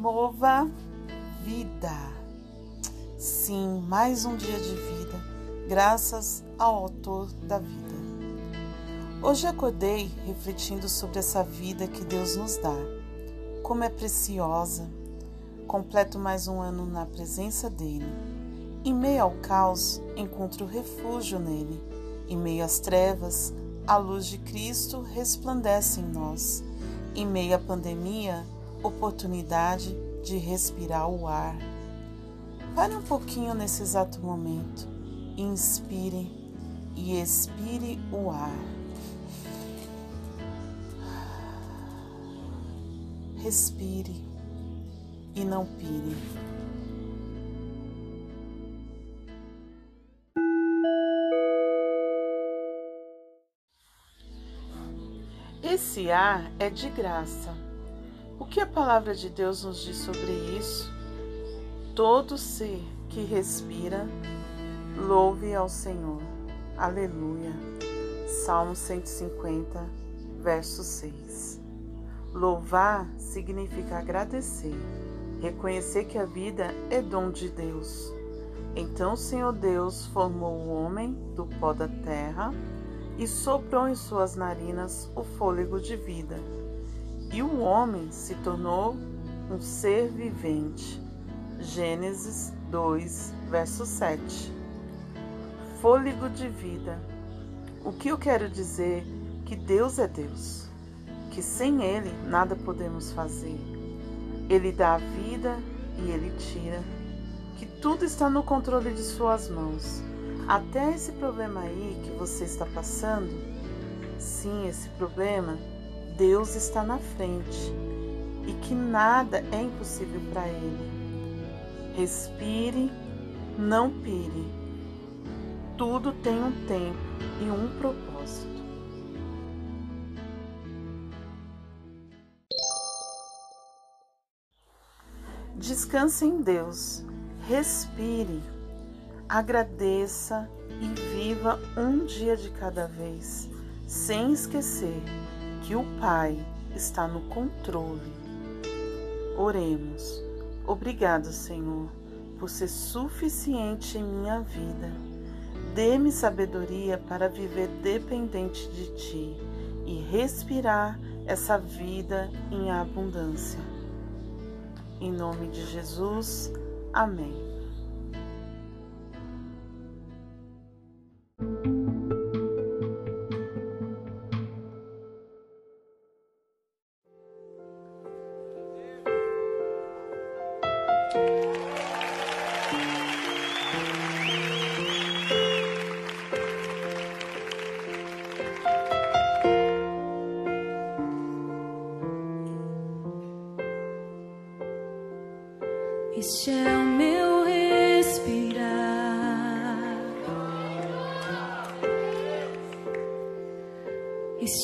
remova vida. Sim, mais um dia de vida, graças ao Autor da vida. Hoje acordei refletindo sobre essa vida que Deus nos dá, como é preciosa. Completo mais um ano na presença dEle. Em meio ao caos, encontro refúgio nele. Em meio às trevas, a luz de Cristo resplandece em nós. Em meio à pandemia, oportunidade de respirar o ar. Pare um pouquinho nesse exato momento. Inspire e expire o ar. Respire e não pire. Esse ar é de graça. Que a palavra de Deus nos diz sobre isso? Todo ser que respira, louve ao Senhor. Aleluia. Salmo 150, verso 6. Louvar significa agradecer, reconhecer que a vida é dom de Deus. Então o Senhor Deus formou o homem do pó da terra e soprou em suas narinas o fôlego de vida. E o homem se tornou um ser vivente. Gênesis 2, verso 7. Fôlego de vida. O que eu quero dizer que Deus é Deus, que sem Ele nada podemos fazer. Ele dá a vida e Ele tira, que tudo está no controle de Suas mãos. Até esse problema aí que você está passando, sim, esse problema, Deus está na frente e que nada é impossível para Ele. Respire, não pire. Tudo tem um tempo e um propósito. Descanse em Deus, respire agradeça e viva um dia de cada vez, sem esquecer que o Pai está no controle. Oremos. Obrigado, Senhor, por ser suficiente em minha vida. Dê-me sabedoria para viver dependente de Ti e respirar essa vida em abundância. Em nome de Jesus, amém. Este é o meu respirar.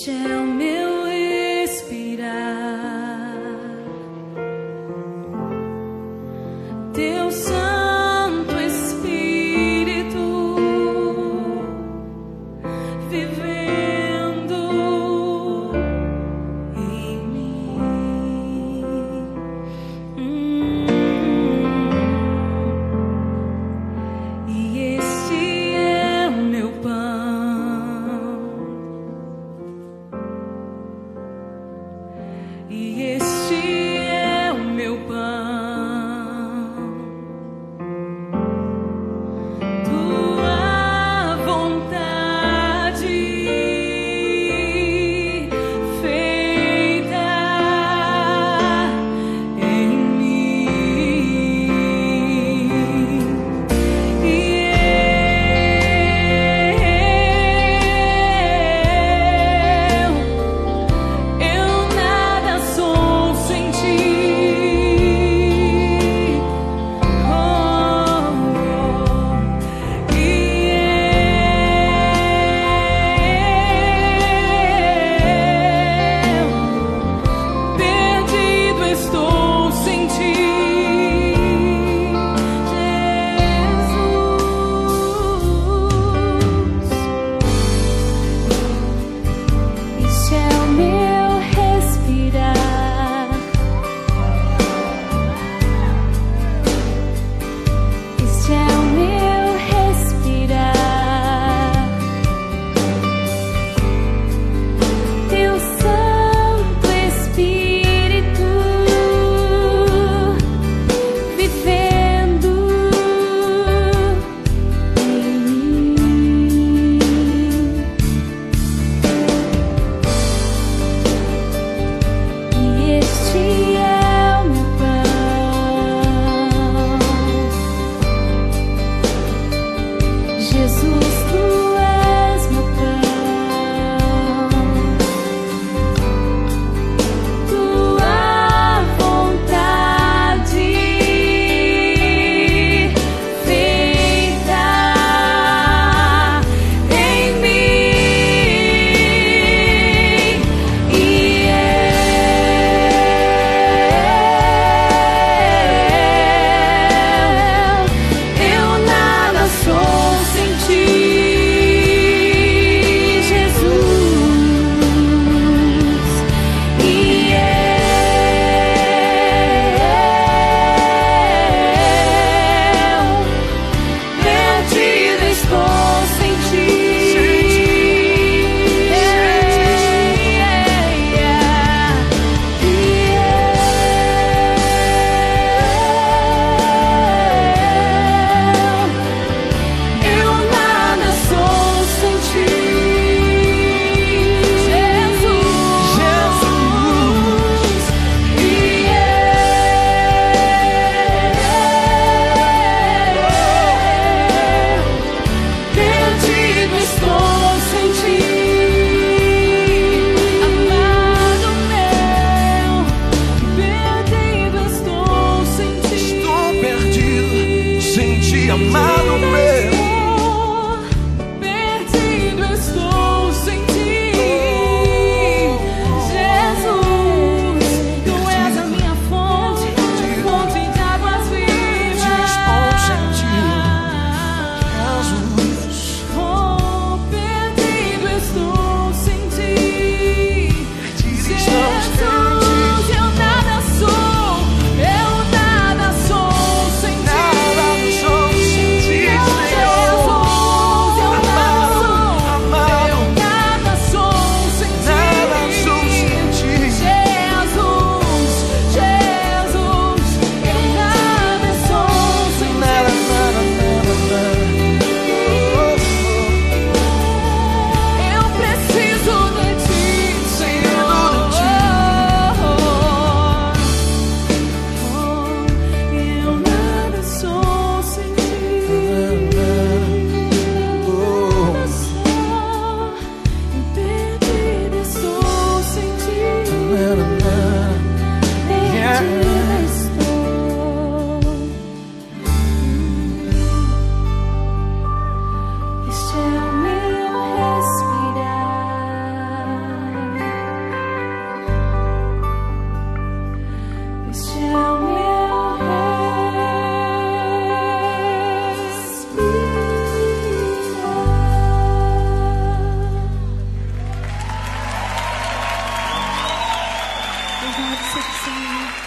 É o Sixteen.